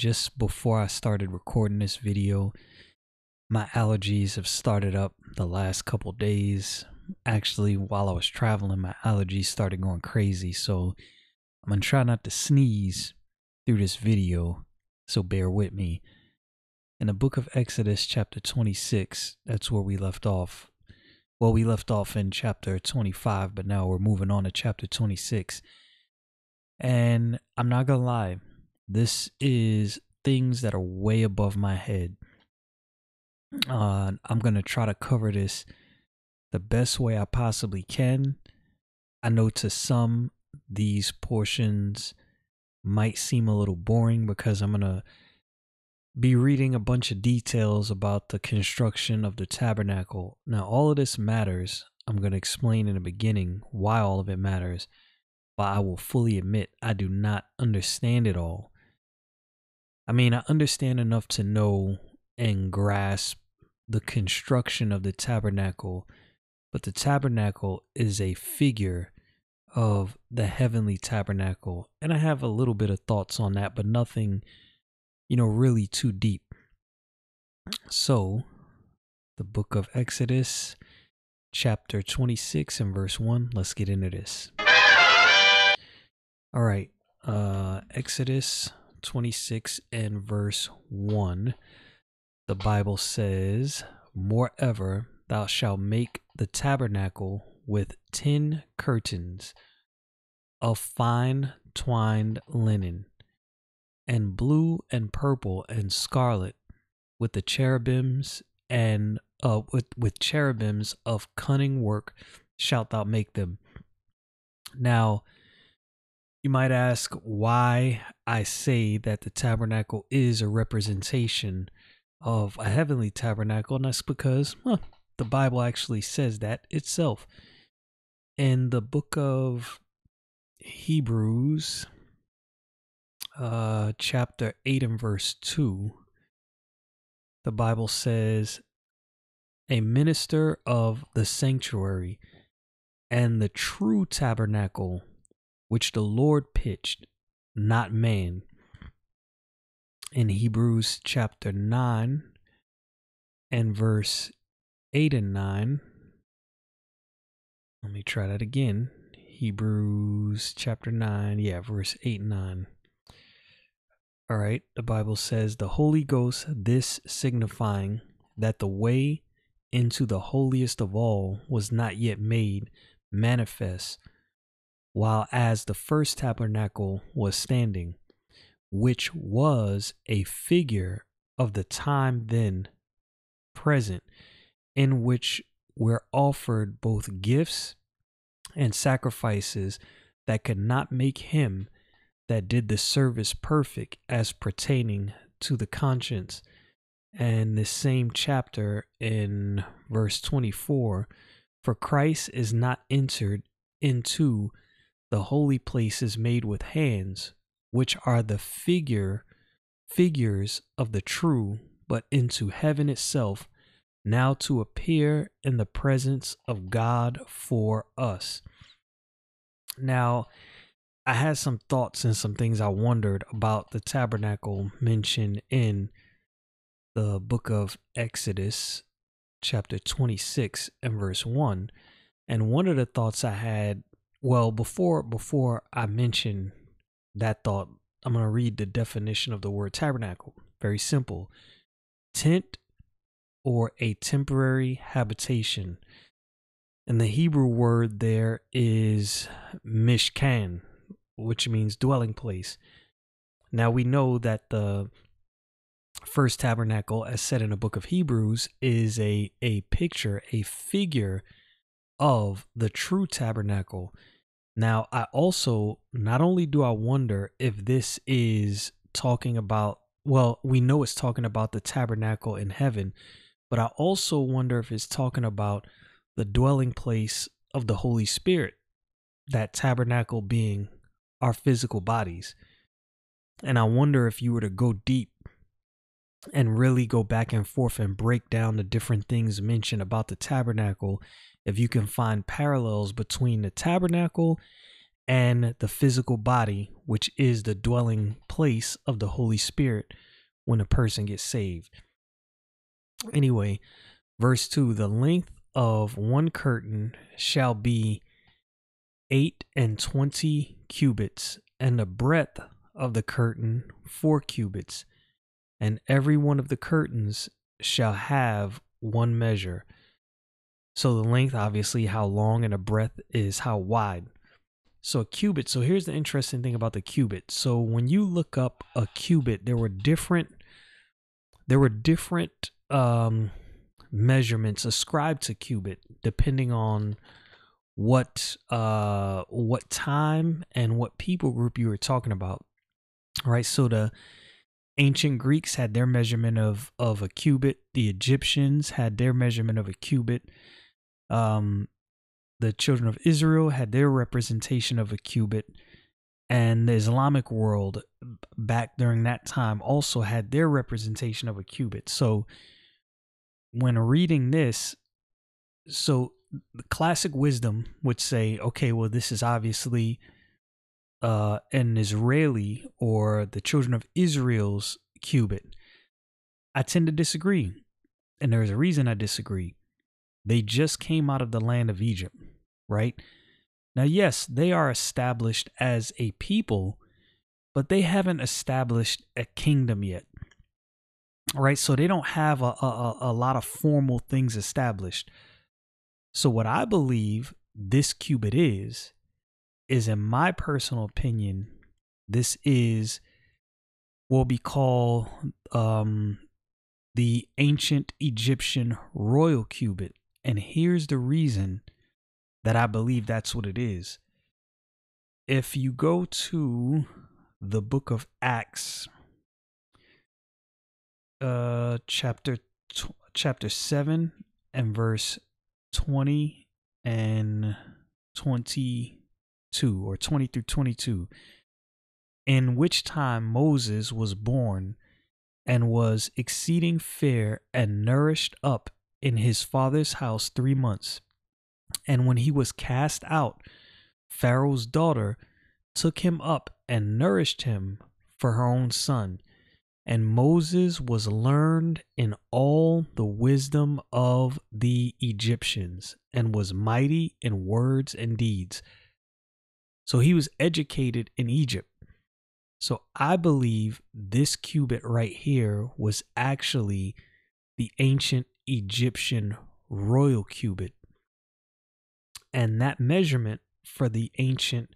Just before I started recording this video, my allergies have started up the last couple days. Actually, while I was traveling, my allergies started going crazy. So I'm going to try not to sneeze through this video. So bear with me. In the book of Exodus, chapter 26, that's where we left off. Well, we left off in chapter 25, but now we're moving on to chapter 26. And I'm not going to lie, this is things that are way above my head. Uh, I'm going to try to cover this the best way I possibly can. I know to some, these portions might seem a little boring because I'm going to be reading a bunch of details about the construction of the tabernacle. Now, all of this matters. I'm going to explain in the beginning why all of it matters, but I will fully admit I do not understand it all. I mean, I understand enough to know and grasp the construction of the tabernacle, but the tabernacle is a figure of the heavenly tabernacle. And I have a little bit of thoughts on that, but nothing, you know, really too deep. So, the book of Exodus, chapter 26 and verse 1, let's get into this. All right, uh, Exodus 26 and verse 1, the Bible says, Moreover, thou shalt make the tabernacle with ten curtains of fine twined linen, and blue and purple and scarlet, with the cherubims and uh, with, with cherubims of cunning work shalt thou make them. Now, you might ask why I say that the tabernacle is a representation of a heavenly tabernacle, and that's because the Bible actually says that itself. In the book of Hebrews, uh, chapter 8 and verse 2, the Bible says, A minister of the sanctuary and the true tabernacle which the Lord pitched, not man. In Hebrews chapter 9 and verse 8 and 9, let me try that again. Hebrews chapter 9, yeah, verse 8 and 9. All right, the Bible says, The Holy Ghost, this signifying that the way into the holiest of all was not yet made manifest while as the first tabernacle was standing, which was a figure of the time then present, in which were offered both gifts and sacrifices that could not make him that did the service perfect as pertaining to the conscience. And the same chapter in verse 24 For Christ is not entered into the holy place is made with hands, which are the figure figures of the true, but into heaven itself, now to appear in the presence of God for us. Now, I had some thoughts and some things I wondered about the tabernacle mentioned in the book of Exodus, chapter 26 and verse 1. And one of the thoughts I had well, before before I mention that thought, I'm going to read the definition of the word tabernacle. Very simple. Tent or a temporary habitation. And the Hebrew word there is mishkan, which means dwelling place. Now we know that the first tabernacle, as said in the book of Hebrews, is a, a picture, a figure of the true tabernacle. Now, I also not only do I wonder if this is talking about, well, we know it's talking about the tabernacle in heaven, but I also wonder if it's talking about the dwelling place of the Holy Spirit, that tabernacle being our physical bodies. And I wonder if you were to go deep and really go back and forth and break down the different things mentioned about the tabernacle, if you can find parallels between the tabernacle and the physical body, which is the dwelling place of the Holy Spirit when a person gets saved. Anyway, verse 2 the length of one curtain shall be eight and twenty cubits, and the breadth of the curtain four cubits, and every one of the curtains shall have one measure. So the length, obviously, how long, and the breadth is how wide. So a cubit. So here's the interesting thing about the cubit. So when you look up a cubit, there were different there were different um measurements ascribed to cubit depending on what uh what time and what people group you were talking about right so the ancient greeks had their measurement of of a cubit the egyptians had their measurement of a cubit um the children of israel had their representation of a cubit and the islamic world back during that time also had their representation of a cubit so when reading this, so the classic wisdom would say, okay, well, this is obviously uh, an Israeli or the children of Israel's cubit. I tend to disagree. And there's a reason I disagree. They just came out of the land of Egypt, right? Now, yes, they are established as a people, but they haven't established a kingdom yet right? So they don't have a, a, a lot of formal things established. So what I believe this cubit is, is in my personal opinion, this is what we call um, the ancient Egyptian royal cubit. And here's the reason that I believe that's what it is. If you go to the book of Acts, uh chapter tw- chapter 7 and verse 20 and 22 or 20 through 22 in which time Moses was born and was exceeding fair and nourished up in his father's house 3 months and when he was cast out Pharaoh's daughter took him up and nourished him for her own son and Moses was learned in all the wisdom of the Egyptians and was mighty in words and deeds. So he was educated in Egypt. So I believe this cubit right here was actually the ancient Egyptian royal cubit. And that measurement for the ancient,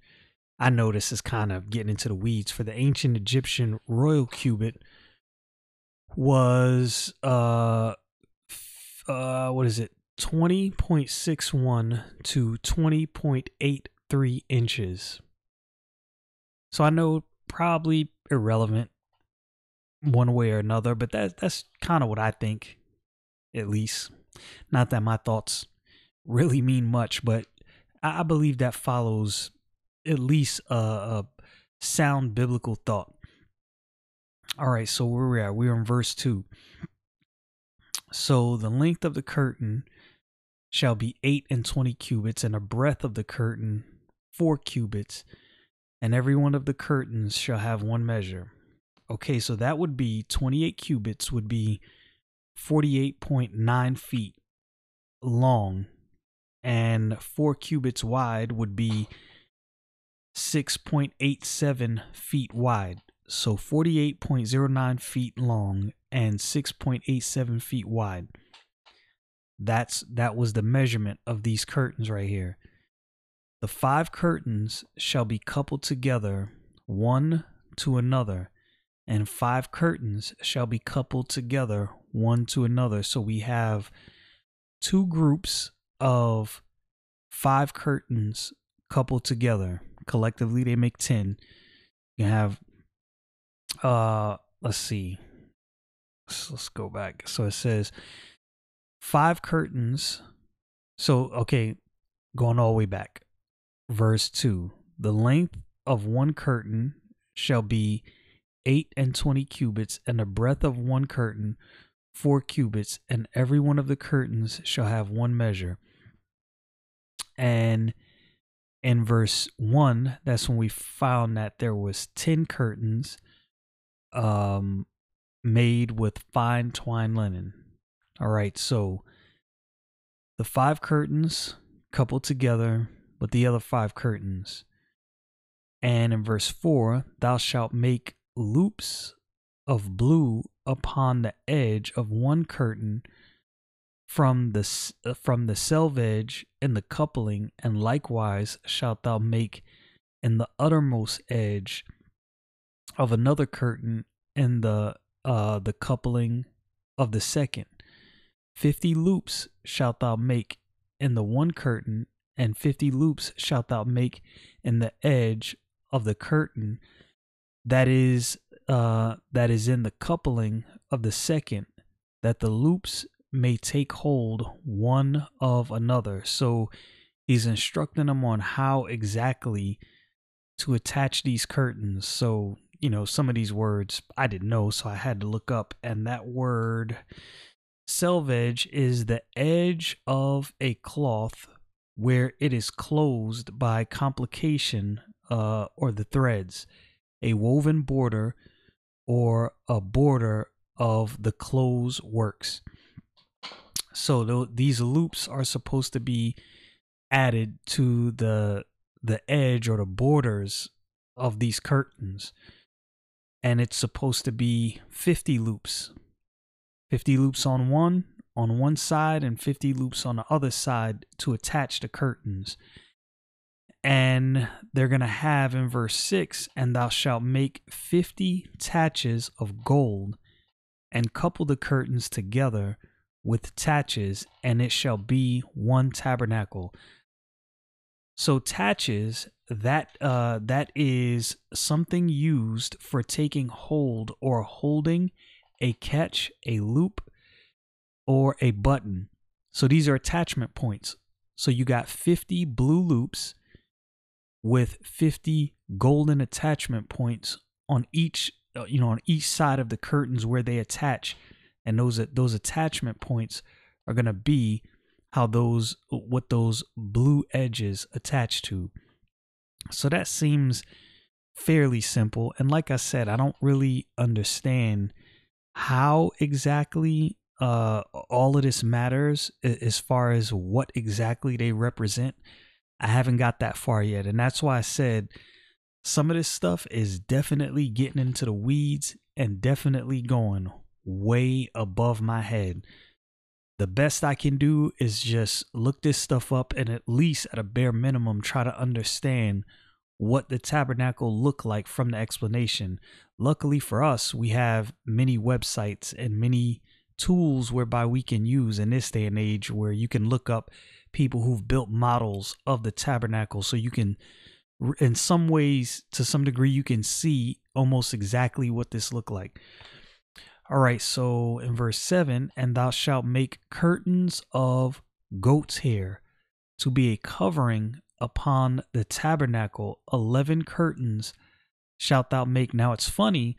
I know this is kind of getting into the weeds, for the ancient Egyptian royal cubit was uh uh what is it? 20.61 to 20.83 inches. So i know probably irrelevant one way or another but that that's kind of what i think at least not that my thoughts really mean much but i, believe that follows at least a, a sound biblical thought all right, so where we at? We're in verse 2. So the length of the curtain shall be eight and twenty cubits, and the breadth of the curtain four cubits, and every one of the curtains shall have one measure. Okay, so that would be 28 cubits, would be 48.9 feet long, and four cubits wide would be 6.87 feet wide so 48.09 feet long and 6.87 feet wide. That's that was the measurement of these curtains right here. The five curtains shall be coupled together one to another, and five curtains shall be coupled together one to another. So we have two groups of five curtains coupled together. Collectively, they make 10. You have, uh, let's see. Let's, let's go back. So it says five curtains. So, okay, going all the way back. Verse 2 The length of one curtain shall be eight and twenty cubits, and the breadth of one curtain four cubits, and every one of the curtains shall have one measure. And in verse 1, that's when we found that there was 10 curtains um made with fine twine linen. All right, so the five curtains coupled together with the other five curtains. And in verse 4, thou shalt make loops of blue upon the edge of one curtain from the uh, from the selvage and the coupling and likewise shalt thou make in the uttermost edge of another curtain in the uh the coupling of the second. 50 loops shalt thou make in the one curtain and 50 loops shalt thou make in the edge of the curtain. That is uh, that is in the coupling of the second, that the loops may take hold one of another. So he's instructing them on how exactly to attach these curtains. So, you know, some of these words I didn't know, so I had to look up. And that word selvage is the edge of a cloth where it is closed by complication uh, or the threads, a woven border or a border of the clothes works. So th- these loops are supposed to be added to the the edge or the borders of these curtains. And it's supposed to be 50 loops. 50 loops on one on one side and 50 loops on the other side to attach the curtains. And they're going to have in verse 6 and thou shalt make 50 taches of gold and couple the curtains together with taches, and it shall be one tabernacle. So taches that uh that is something used for taking hold or holding a catch, a loop, or a button. So these are attachment points. So you got 50 blue loops with 50 golden attachment points on each uh, you know on each side of the curtains where they attach. And those those attachment points are going to be how those what those blue edges attach to. So that seems fairly simple. And like i said i don't really understand how exactly uh all of this matters as far as what exactly they represent I haven't got that far yet. And that's why I said some of this stuff is definitely getting into the weeds and definitely going way above my head. The best I can do is just look this stuff up and at least at a bare minimum try to understand what the tabernacle looked like from the explanation. Luckily for us, we have many websites and many tools whereby we can use in this day and age where you can look up people who've built models of the tabernacle so you can in some ways to some degree you can see almost exactly what this looked like. All right so in verse 7 and thou shalt make curtains of goat's hair to be a covering upon the tabernacle. 11 curtains shalt thou make. Now it's funny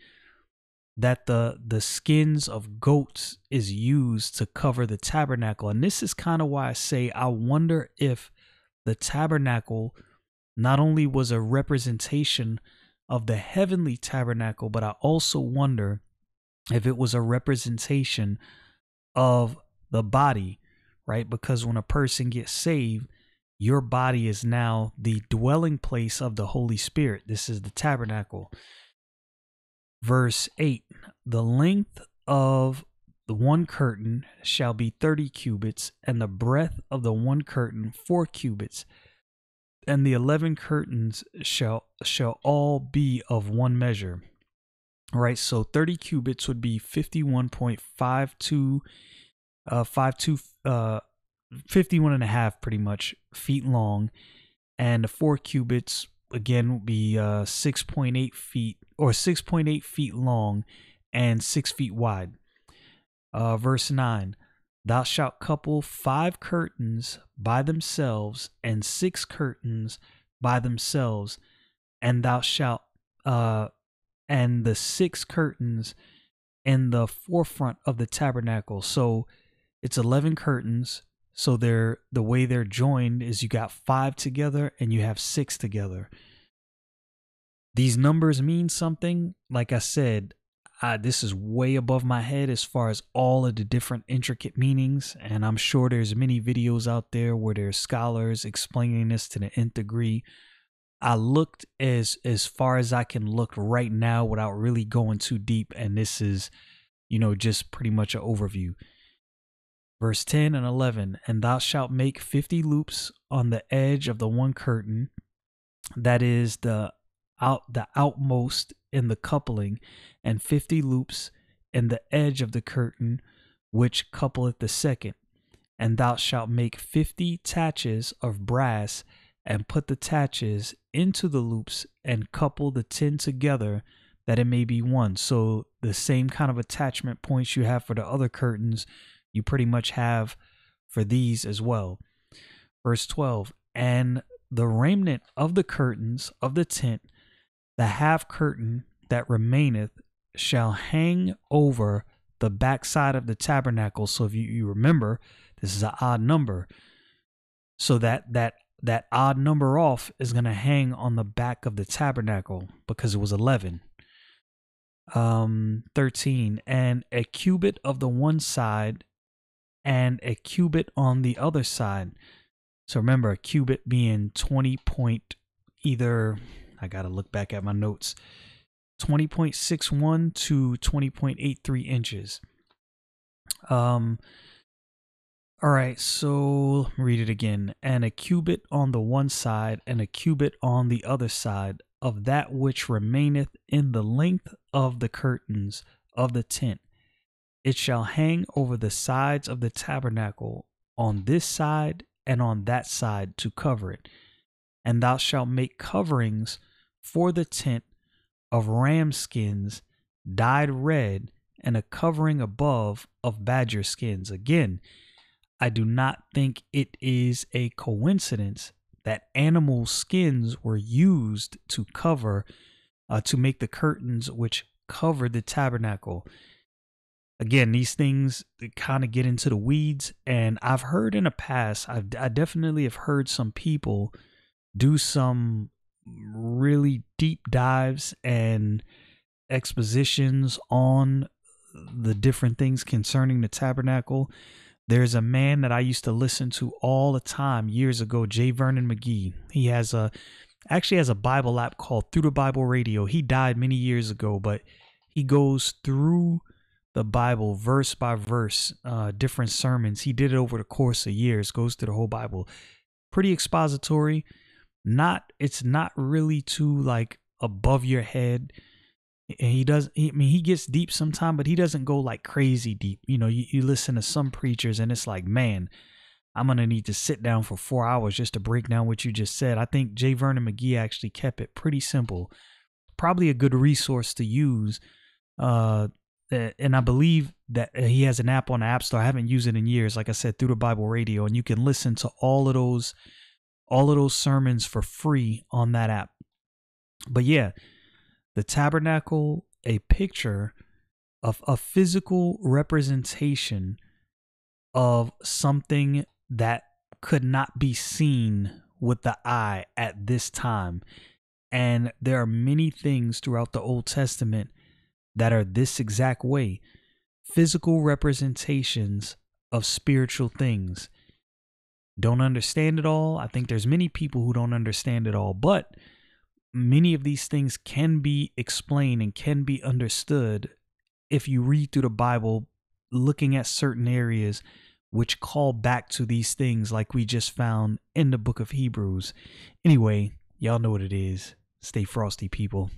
that the the skins of goats is used to cover the tabernacle. And this is kind of why I say I wonder if the tabernacle not only was a representation of the heavenly tabernacle but I also wonder if it was a representation of the body right? Because when a person gets saved your body is now the dwelling place of the holy spirit. This is the tabernacle verse 8 The length of the one curtain shall be 30 cubits, and the breadth of the one curtain 4 cubits. And the 11 curtains shall shall all be of one measure. Right, so 30 cubits would be 51.52 uh 52 uh 51 and a half pretty much feet long and the four cubits again would be uh 6.8 feet or 6.8 feet long and 6 feet wide. Uh verse 9 thou shalt couple five curtains by themselves and six curtains by themselves and thou shalt uh and the six curtains in the forefront of the tabernacle. So it's 11 curtains. So they're the way they're joined is you got five together and you have six together. These numbers mean something. Like I said, uh, this is way above my head as far as all of the different intricate meanings, and I'm sure there's many videos out there where there's scholars explaining this to the nth degree. I looked as as far as I can look right now without really going too deep, and this is, you know, just pretty much an overview. Verse 10 and 11 And thou shalt make fifty loops on the edge of the one curtain, that is the out the outmost in the coupling, and fifty loops in the edge of the curtain which coupleth the second. And thou shalt make fifty taches of brass, and put the taches into the loops, and couple the ten together, that it may be one. So the same kind of attachment points you have for the other curtains you pretty much have for these as well. Verse 12 And the remnant of the curtains of the tent, the half curtain that remaineth, shall hang over the backside of the tabernacle. So if you, you remember, this is an odd number. So that that that odd number off is going to hang on the back of the tabernacle because it was 11 um 13 and a cubit of the one side and a cubit on the other side. So remember, a cubit being 20 point either, I got to look back at my notes, 20.61 to 20.83 inches. Um, all right, so read it again. And a cubit on the one side, and a cubit on the other side of that which remaineth in the length of the curtains of the tent, it shall hang over the sides of the tabernacle on this side and on that side to cover it. And thou shalt make coverings for the tent of ram skins dyed red, and a covering above of badger skins. Again, I do not think it is a coincidence that animal skins were used to cover, uh, to make the curtains which covered the tabernacle again these things kind of get into the weeds and i've heard in the past I've, i definitely have heard some people do some really deep dives and expositions on the different things concerning the tabernacle there's a man that i used to listen to all the time years ago J. Vernon McGee he has a actually has a bible app called through the bible radio he died many years ago but he goes through the Bible verse by verse, uh, different sermons. He did it over the course of years, goes through the whole Bible. Pretty expository. Not, it's not really too like above your head. And he does, he, I mean, he gets deep sometime, but he doesn't go like crazy deep. You know, you, you listen to some preachers and it's like, man, I'm to need to sit down for four hours just to break down what you just said. I think J. Vernon McGee actually kept it pretty simple. Probably a good resource to use uh, and I believe that uh, he has an app on the App Store. I haven't used it in years, like I said, through the Bible Radio, and you can listen to all of those, all of those sermons for free on that app. But yeah, the tabernacle, a picture of a physical representation of something that could not be seen with the eye at this time. And there are many things throughout the Old Testament that are this exact way physical representations of spiritual things. Don't understand it all. I think there's many people who don't understand it all, but many of these things can be explained and can be understood if you read through the Bible looking at certain areas which call back to these things like we just found in the book of Hebrews. Anyway, y'all know what it is. Stay frosty, people.